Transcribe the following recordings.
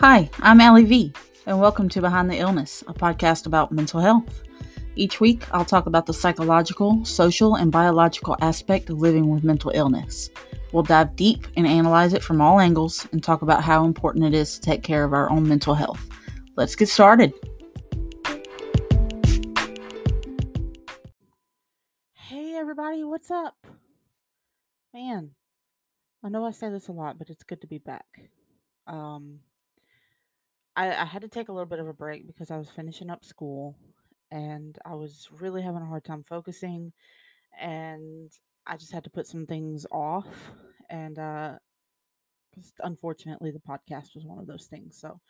Hi, I'm Allie V, and welcome to Behind the Illness, a podcast about mental health. Each week, I'll talk about the psychological, social, and biological aspect of living with mental illness. We'll dive deep and analyze it from all angles and talk about how important it is to take care of our own mental health. Let's get started. Hey, everybody, what's up? Man, I know I say this a lot, but it's good to be back. Um, I, I had to take a little bit of a break because I was finishing up school and I was really having a hard time focusing and I just had to put some things off and uh just unfortunately the podcast was one of those things. So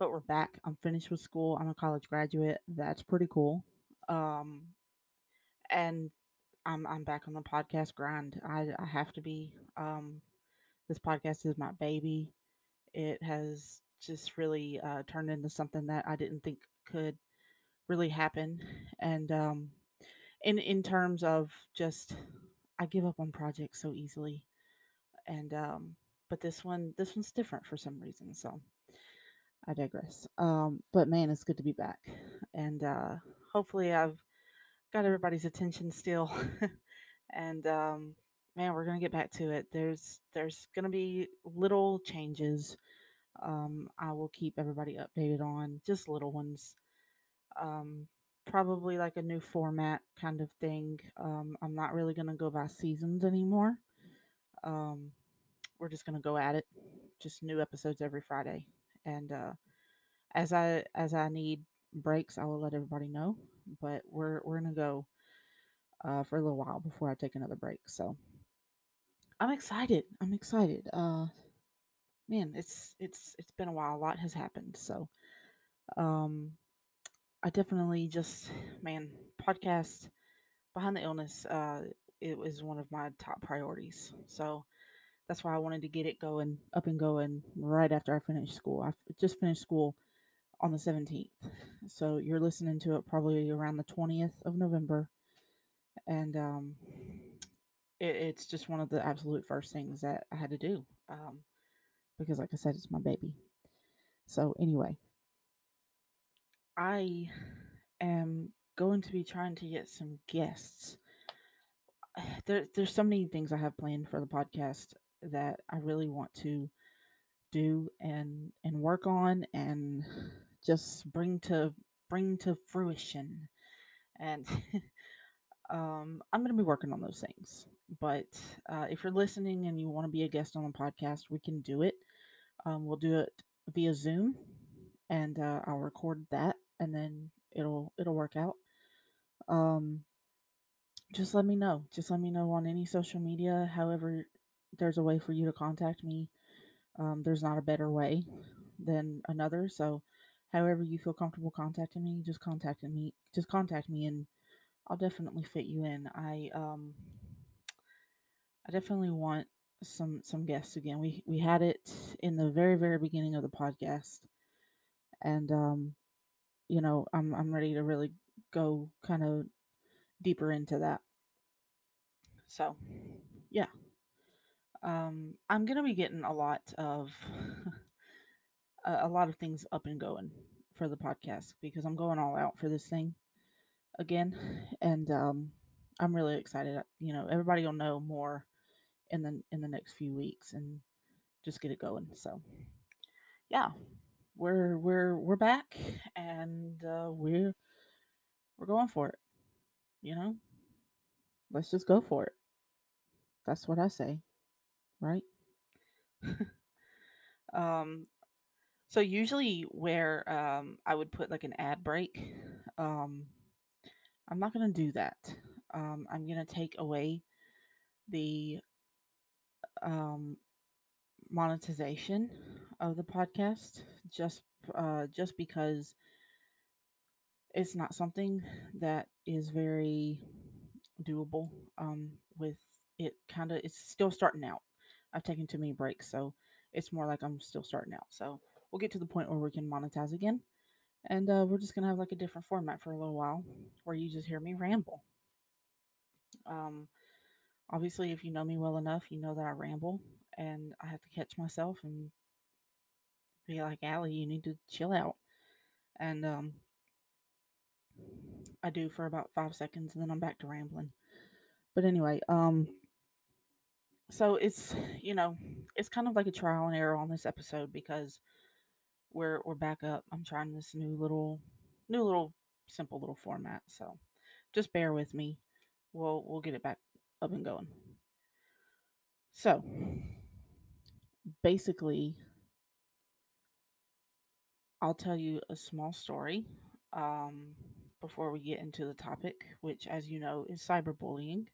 but we're back. I'm finished with school. I'm a college graduate. That's pretty cool. Um and I'm I'm back on the podcast grind. I I have to be um this podcast is my baby. It has just really uh, turned into something that I didn't think could really happen. And um, in in terms of just, I give up on projects so easily, and um, but this one this one's different for some reason. So I digress. Um, but man, it's good to be back, and uh, hopefully I've got everybody's attention still, and um, man, we're gonna get back to it. There's there's gonna be little changes. Um, I will keep everybody updated on just little ones. Um, probably like a new format kind of thing. Um, I'm not really gonna go by seasons anymore. Um, we're just gonna go at it. Just new episodes every Friday, and uh, as I as I need breaks, I will let everybody know. But we're we're gonna go uh, for a little while before I take another break. So I'm excited. I'm excited. Uh, man, it's it's it's been a while. A lot has happened. So, um, I definitely just man podcast behind the illness. Uh, it was one of my top priorities. So that's why I wanted to get it going, up and going right after I finished school. I just finished school on the 17th. So you're listening to it probably around the 20th of November. And um, it, it's just one of the absolute first things that I had to do. Um, because, like I said, it's my baby. So, anyway, I am going to be trying to get some guests. There, there's so many things I have planned for the podcast that I really want to do and and work on and just bring to bring to fruition. And um, I'm going to be working on those things. But uh, if you're listening and you want to be a guest on the podcast, we can do it. Um, we'll do it via Zoom, and uh, I'll record that, and then it'll it'll work out. Um, just let me know. Just let me know on any social media. However, there's a way for you to contact me. Um, there's not a better way than another. So, however you feel comfortable contacting me, just contact me. Just contact me, and I'll definitely fit you in. I um, I definitely want some some guests again. We we had it in the very very beginning of the podcast, and um, you know I'm I'm ready to really go kind of deeper into that. So, yeah, um, I'm gonna be getting a lot of a, lot of things up and going for the podcast because I'm going all out for this thing again, and um, I'm really excited. You know, everybody will know more in the in the next few weeks and just get it going. So, yeah, we're we're we're back and uh, we're we're going for it. You know, let's just go for it. That's what I say, right? um, so usually where um I would put like an ad break, um, I'm not gonna do that. Um, I'm gonna take away the um monetization of the podcast just uh just because it's not something that is very doable um with it kind of it's still starting out. I've taken too many breaks so it's more like i'm still starting out. So we'll get to the point where we can monetize again and uh, we're just gonna have like a different format for a little while where you just hear me ramble. Um obviously if you know me well enough you know that i ramble and I have to catch myself and be like, Allie, you need to chill out. And um, I do for about five seconds, and then I'm back to rambling. But anyway, um, so it's you know, it's kind of like a trial and error on this episode because we're we're back up. I'm trying this new little, new little simple little format. So just bear with me. We'll we'll get it back up and going. So basically, I'll tell you a small story um, before we get into the topic, which, as you know, is cyberbullying.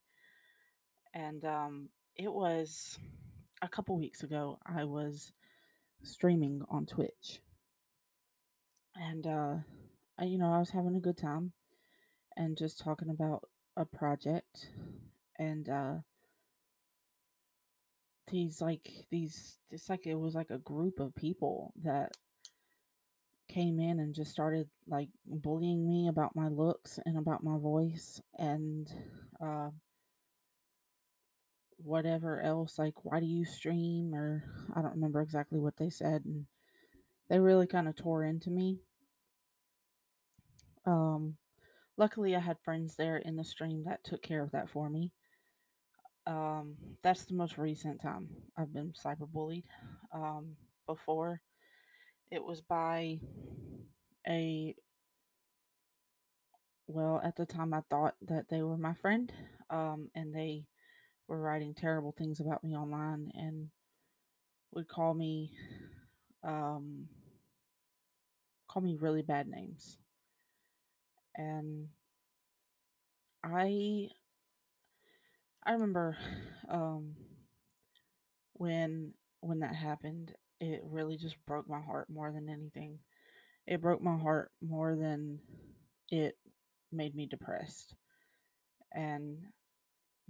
And um, it was a couple weeks ago, I was streaming on Twitch. And, uh, I, you know, I was having a good time and just talking about a project. And, uh, these, like, these, it's like it was like a group of people that came in and just started like bullying me about my looks and about my voice and uh, whatever else like why do you stream? or i don't remember exactly what they said and they really kind of tore into me. Um luckily i had friends there in the stream that took care of that for me um that's the most recent time i've been cyberbullied. Um before it was by a well at the time i thought that they were my friend um and they were writing terrible things about me online and would call me um call me really bad names. And i i remember um when when that happened it really just broke my heart more than anything. It broke my heart more than it made me depressed. And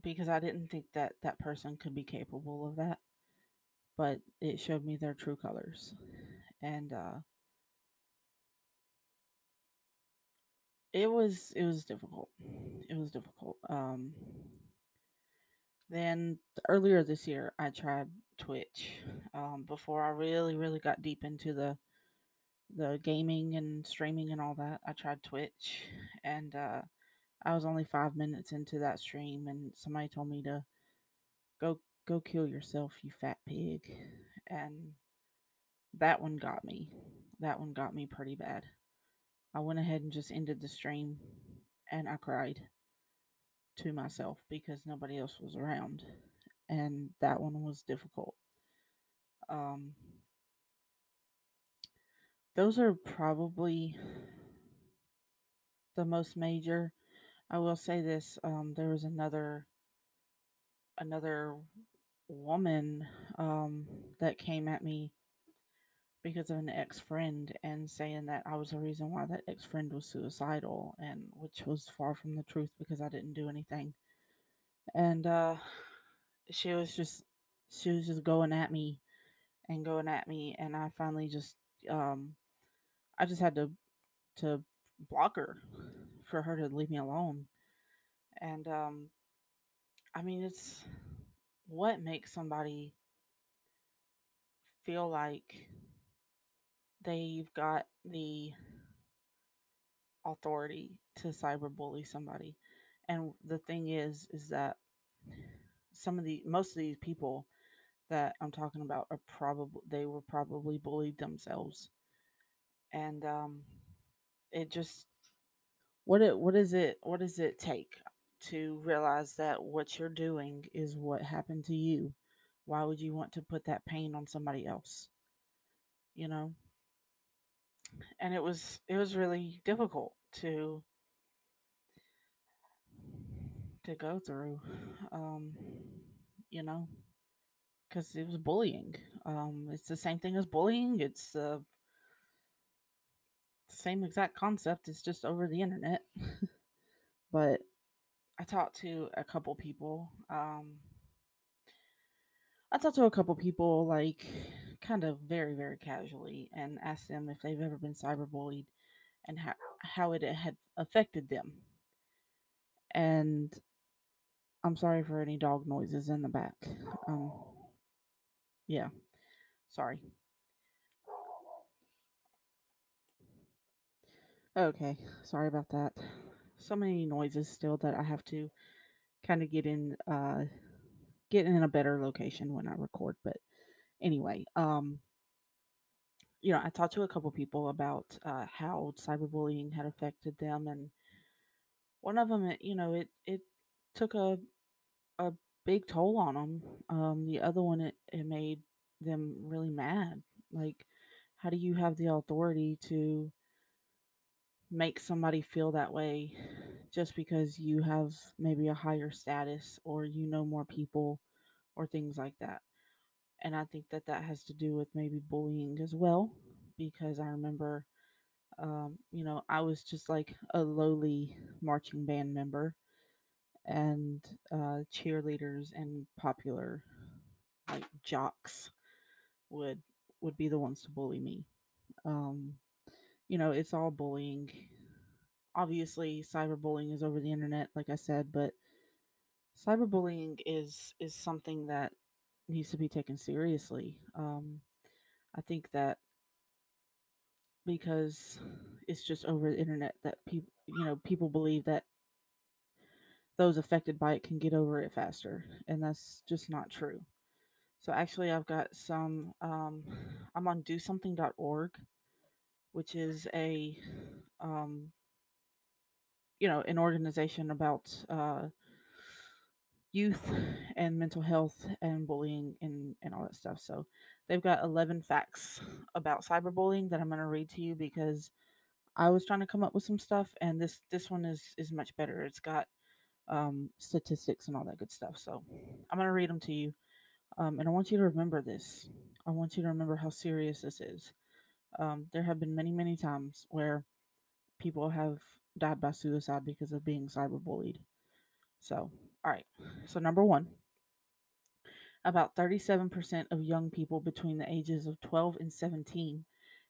because i didn't think that that person could be capable of that but it showed me their true colors. And uh it was it was difficult. It was difficult. Um then earlier this year i tried twitch um before i really really got deep into the the gaming and streaming and all that i tried twitch and uh i was only five minutes into that stream and somebody told me to go go kill yourself you fat pig and that one got me that one got me pretty bad. I went ahead and just ended the stream and I cried to myself because nobody else was around. And that one was difficult. Um, those are probably the most major. I will say this: um, there was another another woman um, that came at me because of an ex friend and saying that I was the reason why that ex friend was suicidal, and which was far from the truth because I didn't do anything. And uh, she was just she was just going at me and going at me, and I finally just um, I just had to to block her for her to leave me alone. And um, I mean, it's what makes somebody feel like they've got the authority to cyberbully somebody. And the thing is, is that some of the most of these people that I'm talking about are probably they were probably bullied themselves, and um, it just what it what is it what does it take to realize that what you're doing is what happened to you? Why would you want to put that pain on somebody else? You know, and it was it was really difficult to to go through um you know because it was bullying um it's the same thing as bullying it's the same exact concept it's just over the internet. But i talked to a couple people um i talked to a couple people like kind of very, very casually and asked them if they've ever been cyberbullied and how, how it had affected them. And I'm sorry for any dog noises in the back. Um, yeah, sorry. Okay, sorry about that. So many noises still that I have to kind of get in, uh, get in a better location when I record, but anyway, um you know, I talked to a couple people about uh, how cyberbullying had affected them, and one of them, you know, it it took a a big toll on them. Um, the other one, it, it made them really mad. Like, how do you have the authority to make somebody feel that way just because you have maybe a higher status or you know more people or things like that? And I think that that has to do with maybe bullying as well, because I remember, um, you know, I was just like a lowly marching band member, and uh, cheerleaders and popular like jocks would would be the ones to bully me. Um, you know, it's all bullying. Obviously, cyberbullying is over the internet, like I said, but cyberbullying is is something that needs to be taken seriously. Um, I think that because it's just over the internet that people, you know, people believe that those affected by it can get over it faster, and that's just not true. So actually, I've got some. Um, I'm on DoSomething.org, which is a, um, you know, an organization about uh, youth and mental health and bullying and and all that stuff. So they've got 11 facts about cyberbullying that I'm going to read to you because I was trying to come up with some stuff, and this this one is is much better. It's got um, statistics and all that good stuff. So I'm going to read them to you. Um, and I want you to remember this. I want you to remember how serious this is. Um, there have been many, many times where people have died by suicide because of being cyberbullied. So, all right. So, number one, about 37% of young people between the ages of 12 and 17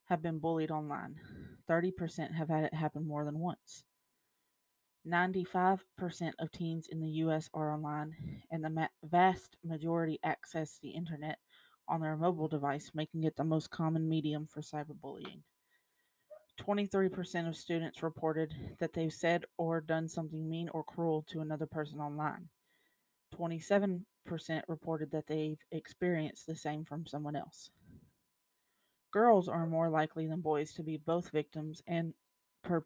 have been bullied online. 30% have had it happen more than once. 95% of teens in the US are online, and the vast majority access the internet on their mobile device, making it the most common medium for cyberbullying. 23% of students reported that they've said or done something mean or cruel to another person online. 27% reported that they've experienced the same from someone else. Girls are more likely than boys to be both victims and per-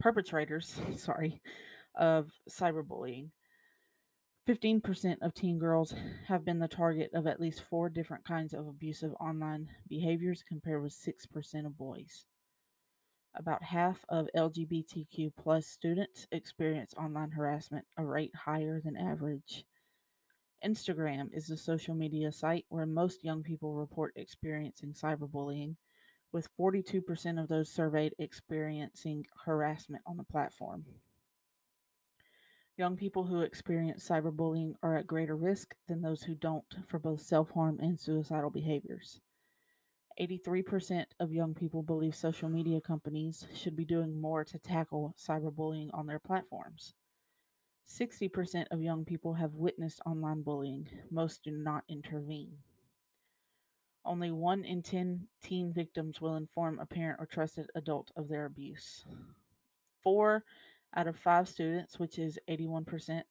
perpetrators, sorry, of cyberbullying. 15% of teen girls have been the target of at least four different kinds of abusive online behaviors, compared with 6% of boys. About half of LGBTQ plus students experience online harassment, a rate higher than average. Instagram is the social media site where most young people report experiencing cyberbullying, with 42% of those surveyed experiencing harassment on the platform. Young people who experience cyberbullying are at greater risk than those who don't for both self harm and suicidal behaviors. 83% of young people believe social media companies should be doing more to tackle cyberbullying on their platforms. 60% of young people have witnessed online bullying. Most do not intervene. Only 1 in 10 teen victims will inform a parent or trusted adult of their abuse. 4 out of 5 students, which is 81%,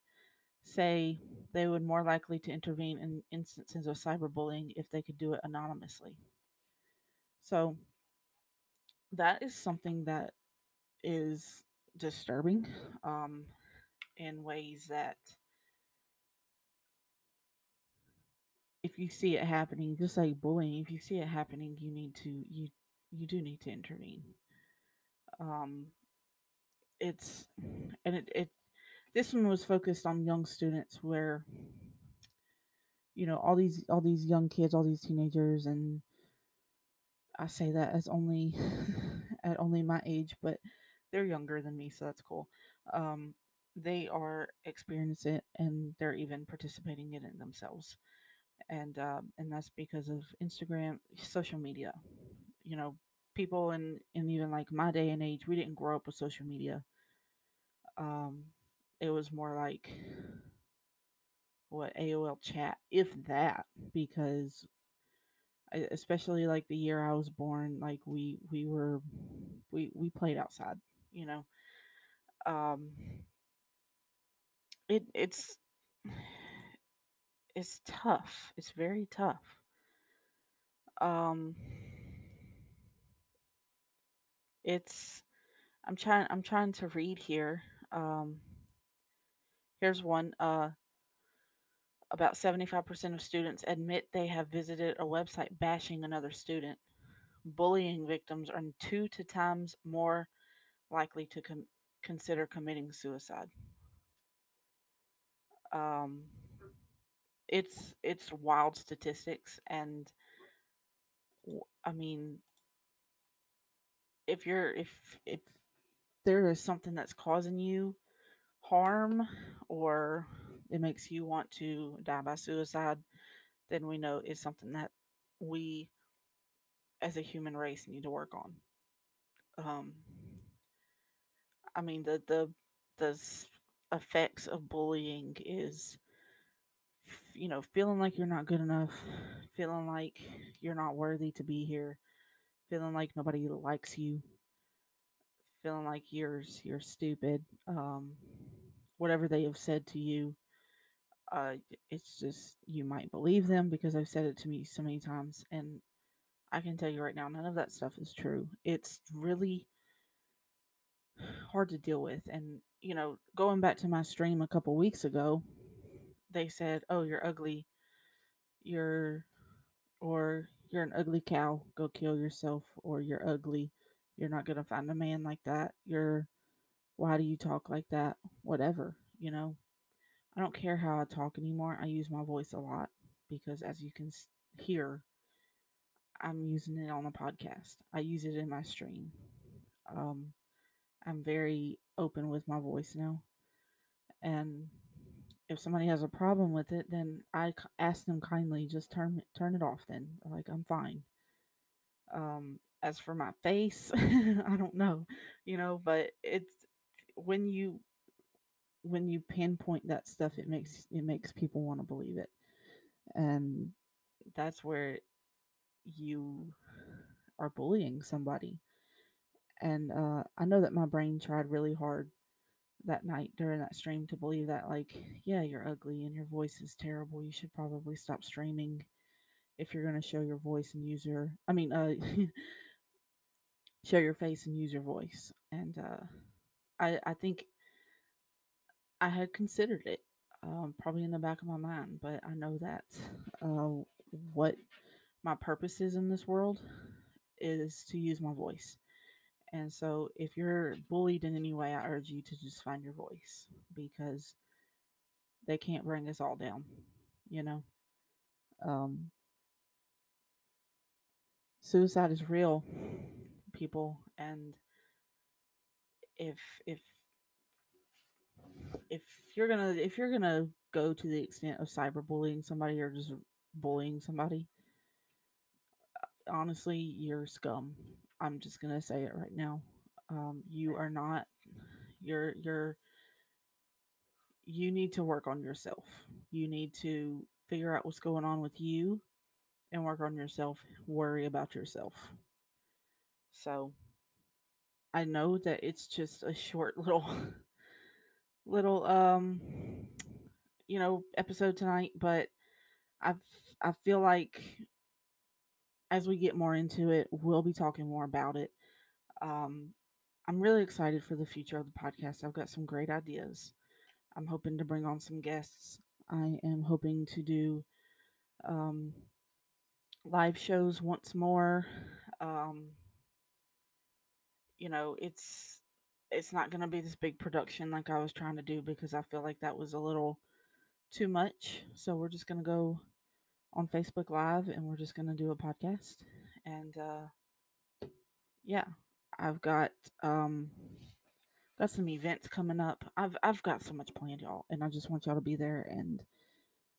say they would more likely to intervene in instances of cyberbullying if they could do it anonymously. So that is something that is disturbing um, in ways that if you see it happening, just like bullying, if you see it happening, you need to you you do need to intervene. Um, it's and it, it this one was focused on young students where you know all these all these young kids, all these teenagers, and I say that as only at only my age, but they're younger than me, so that's cool. Um, they are experiencing it and they're even participating in it themselves and um, and that's because of Instagram, social media. You know, people in in even like my day and age, we didn't grow up with social media. Um, it was more like what AOL chat, if that, because especially like the year I was born, like we we were We we played outside, you know. Um it it's it's tough. It's very tough. Um it's I'm trying I'm trying to read here. Um here's one uh about 75% of students admit they have visited a website bashing another student. Bullying victims are two to times more likely to com- consider committing suicide. Um, it's it's wild statistics, and I mean, if you're if if there is something that's causing you harm or it makes you want to die by suicide, then we know it's something that we as a human race need to work on. Um, I mean the the the effects of bullying is you know feeling like you're not good enough, feeling like you're not worthy to be here, feeling like nobody likes you, feeling like you're you're stupid. Um, whatever they have said to you, uh, it's just you might believe them because I've said it to me so many times, and I can tell you right now, none of that stuff is true. It's really hard to deal with. And, you know, going back to my stream a couple weeks ago, they said, Oh, you're ugly. You're, or you're an ugly cow. Go kill yourself. Or you're ugly. You're not going to find a man like that. You're, why do you talk like that? Whatever, you know. I don't care how I talk anymore. I use my voice a lot because, as you can hear, I'm using it on the podcast. I use it in my stream. Um, I'm very open with my voice now. And if somebody has a problem with it, then I ask them kindly, just turn turn it off. Then, like I'm fine. Um, as for my face, I don't know, you know, but it's when you when you pinpoint that stuff, it makes it makes people want to believe it, and that's where you are bullying somebody. And uh, I know that my brain tried really hard that night during that stream to believe that, like, yeah, you're ugly and your voice is terrible. You should probably stop streaming if you're going to show your voice and use your, I mean, uh, show your face and use your voice. And uh, I, I think I had considered it, um, probably in the back of my mind, but I know that uh, what my purpose is in this world is to use my voice. And so if you're bullied in any way, I urge you to just find your voice because they can't bring us all down, you know? Um, suicide is real, people, and if if if you're gonna if you're gonna go to the extent of cyberbullying somebody or just bullying somebody, honestly, you're scum. I'm just gonna say it right now. Um, you are not. You're you're. You need to work on yourself. You need to figure out what's going on with you, and work on yourself. Worry about yourself. So. I know that it's just a short little little um you know episode tonight, but I I feel like as we get more into it, we'll be talking more about it. Um, I'm really excited for the future of the podcast. I've got some great ideas. I'm hoping to bring on some guests. I am hoping to do um, live shows once more. Um, you know, it's it's not going to be this big production like I was trying to do because I feel like that was a little too much. So we're just going to go on Facebook Live and we're just going to do a podcast. And uh, yeah, I've got um, got some events coming up. I've I've got so much planned, y'all, and I just want y'all to be there. And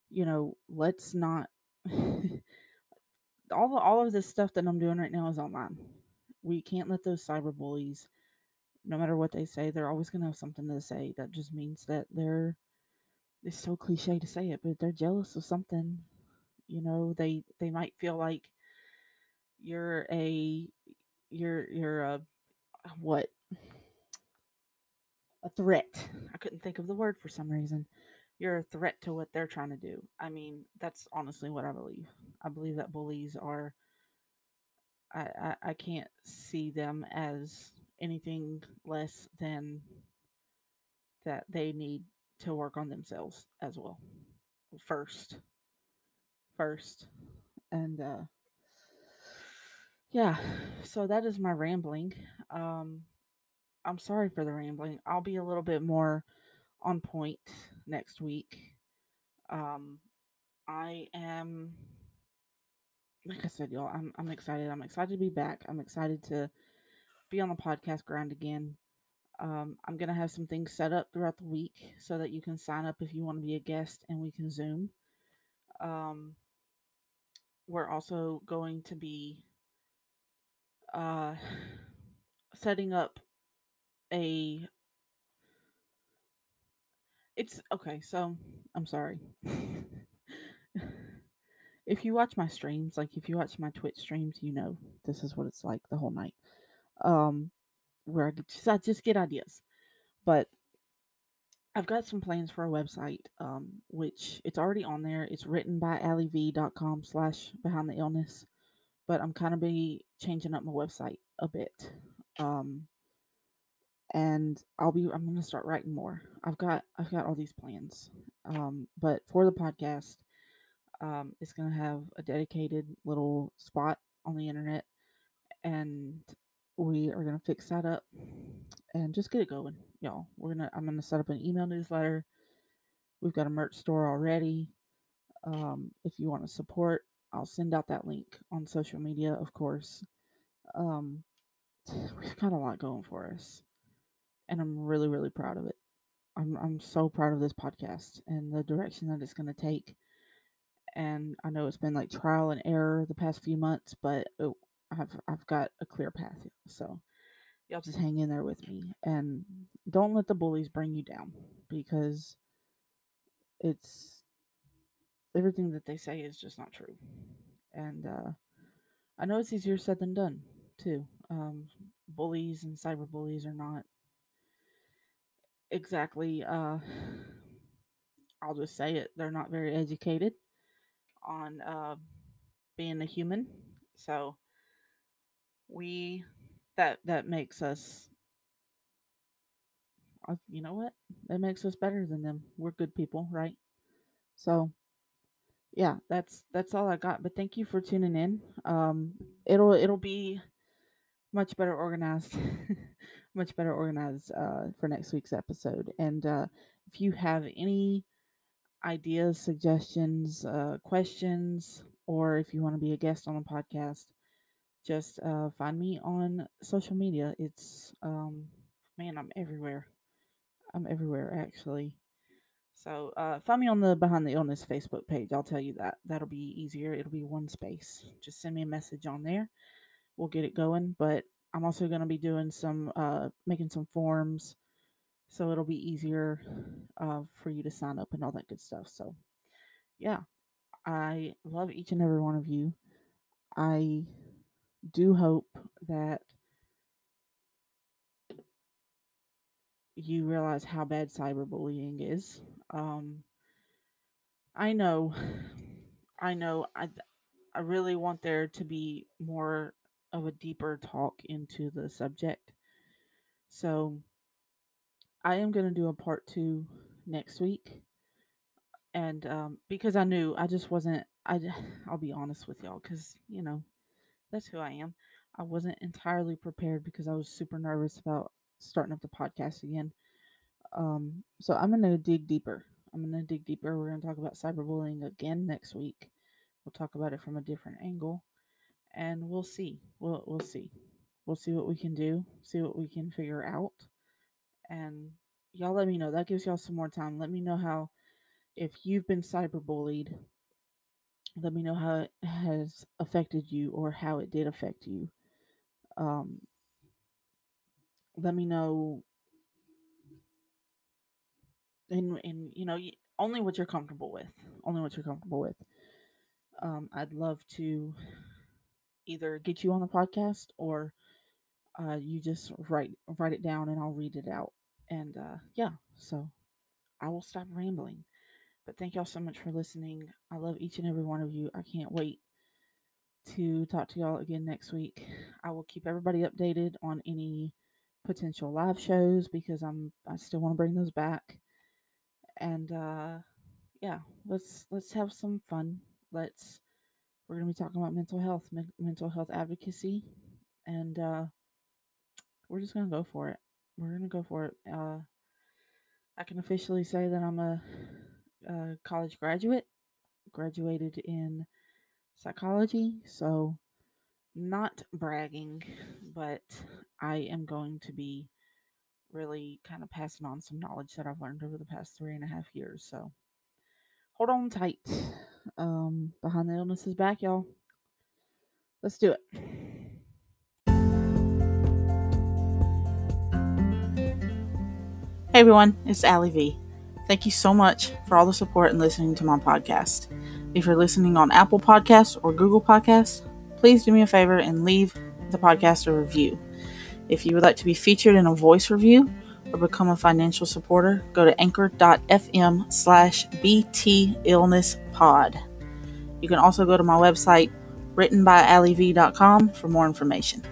you know, let's not all all of this stuff that I'm doing right now is online. We can't let those cyber bullies, no matter what they say, they're always going to have something to say. That just means that they're. It's so cliche to say it, but they're jealous of something you know they they might feel like you're a you're you're a what a threat. I couldn't think of the word for some reason. You're a threat to what they're trying to do. I mean, that's honestly what I believe. I believe that bullies are. I, I, I can't see them as anything less than that they need to work on themselves as well. First. First. And uh yeah, so that is my rambling. Um I'm sorry for the rambling. I'll be a little bit more on point next week. Um I am like I said, y'all, I'm I'm excited. I'm excited to be back. I'm excited to be on the podcast grind again. Um, I'm gonna have some things set up throughout the week so that you can sign up if you want to be a guest and we can Zoom. Um, we're also going to be uh, setting up a. It's okay. So I'm sorry. if you watch my streams, like if you watch my Twitch streams, you know this is what it's like the whole night. Um, where I just, I just get ideas, but I've got some plans for a website, um, which it's already on there. It's written by alliev.com slash behind the illness, but I'm kind of be changing up my website a bit. Um, and I'll be, I'm going to start writing more. I've got, I've got all these plans. Um, but for the podcast, um, it's going to have a dedicated little spot on the internet and we are going to fix that up and just get it going, y'all. We're gonna I'm gonna set up an email newsletter. We've got a merch store already. Um, if you want to support, I'll send out that link on social media, of course. Um, we've got a lot going for us, and I'm really, really proud of it. I'm I'm so proud of this podcast and the direction that it's going to take. And I know it's been like trial and error the past few months, but it, I've I've got a clear path. So y'all just hang in there with me and don't let the bullies bring you down because it's everything that they say is just not true. And uh, I know it's easier said than done too. Um, bullies and cyberbullies are not exactly. Uh, I'll just say it. They're not very educated on uh, being a human. So we that that makes us uh, you know what? That makes us better than them. We're good people right? So yeah that's that's all i got but thank you for tuning in. Um it'll it'll be much better organized much better organized uh for next week's episode. And uh if you have any ideas suggestions uh questions or if you want to be a guest on the podcast just uh, find me on social media. It's um, man, I'm everywhere. I'm everywhere actually. So uh, find me on the Behind the Illness Facebook page. I'll tell you that. That'll be easier. It'll be one space. Just send me a message on there. We'll get it going. But I'm also going to be doing some, uh, making some forms. So it'll be easier uh, for you to sign up and all that good stuff. So, yeah, I love each and every one of you. I do hope that you realize how bad cyberbullying is. Um, I know, I know, I, I really want there to be more of a deeper talk into the subject. So I am going to do a part two next week. And um, because I knew I just wasn't, I, I'll be honest with y'all, because, you know, that's who I am. I wasn't entirely prepared because I was super nervous about starting up the podcast again. Um, so I'm gonna dig deeper. I'm gonna dig deeper. We're gonna talk about cyberbullying again next week. We'll talk about it from a different angle, and we'll see. We'll we'll see. We'll see what we can do. See what we can figure out, and y'all let me know. That gives y'all some more time. Let me know how if you've been cyberbullied let me know how it has affected you or how it did affect you. Um, let me know, and and you know only what you're comfortable with, only what you're comfortable with. Um, I'd love to either get you on the podcast or uh, you just write write it down and I'll read it out. And uh, yeah, so I will stop rambling. But thank y'all so much for listening. I love each and every one of you. I can't wait to talk to y'all again next week. I will keep everybody updated on any potential live shows because I'm I still want to bring those back. And uh yeah, let's let's have some fun. Let's we're going to be talking about mental health, men- mental health advocacy and uh we're just going to go for it. We're going to go for it. Uh I can officially say that I'm a, a college graduate, graduated in psychology, so not bragging, but I am going to be really kind of passing on some knowledge that I've learned over the past three and a half years. So hold on tight. Um, Behind the Illness is back, y'all. Let's do it. Hey everyone, it's Allie V. Thank you so much for all the support and listening to my podcast. If you're listening on Apple Podcasts or Google Podcasts, please do me a favor and leave the podcast a review. If you would like to be featured in a voice review or become a financial supporter, go to anchor.fm slash btillnesspod. You can also go to my website, writtenbyalliev.com, for more information.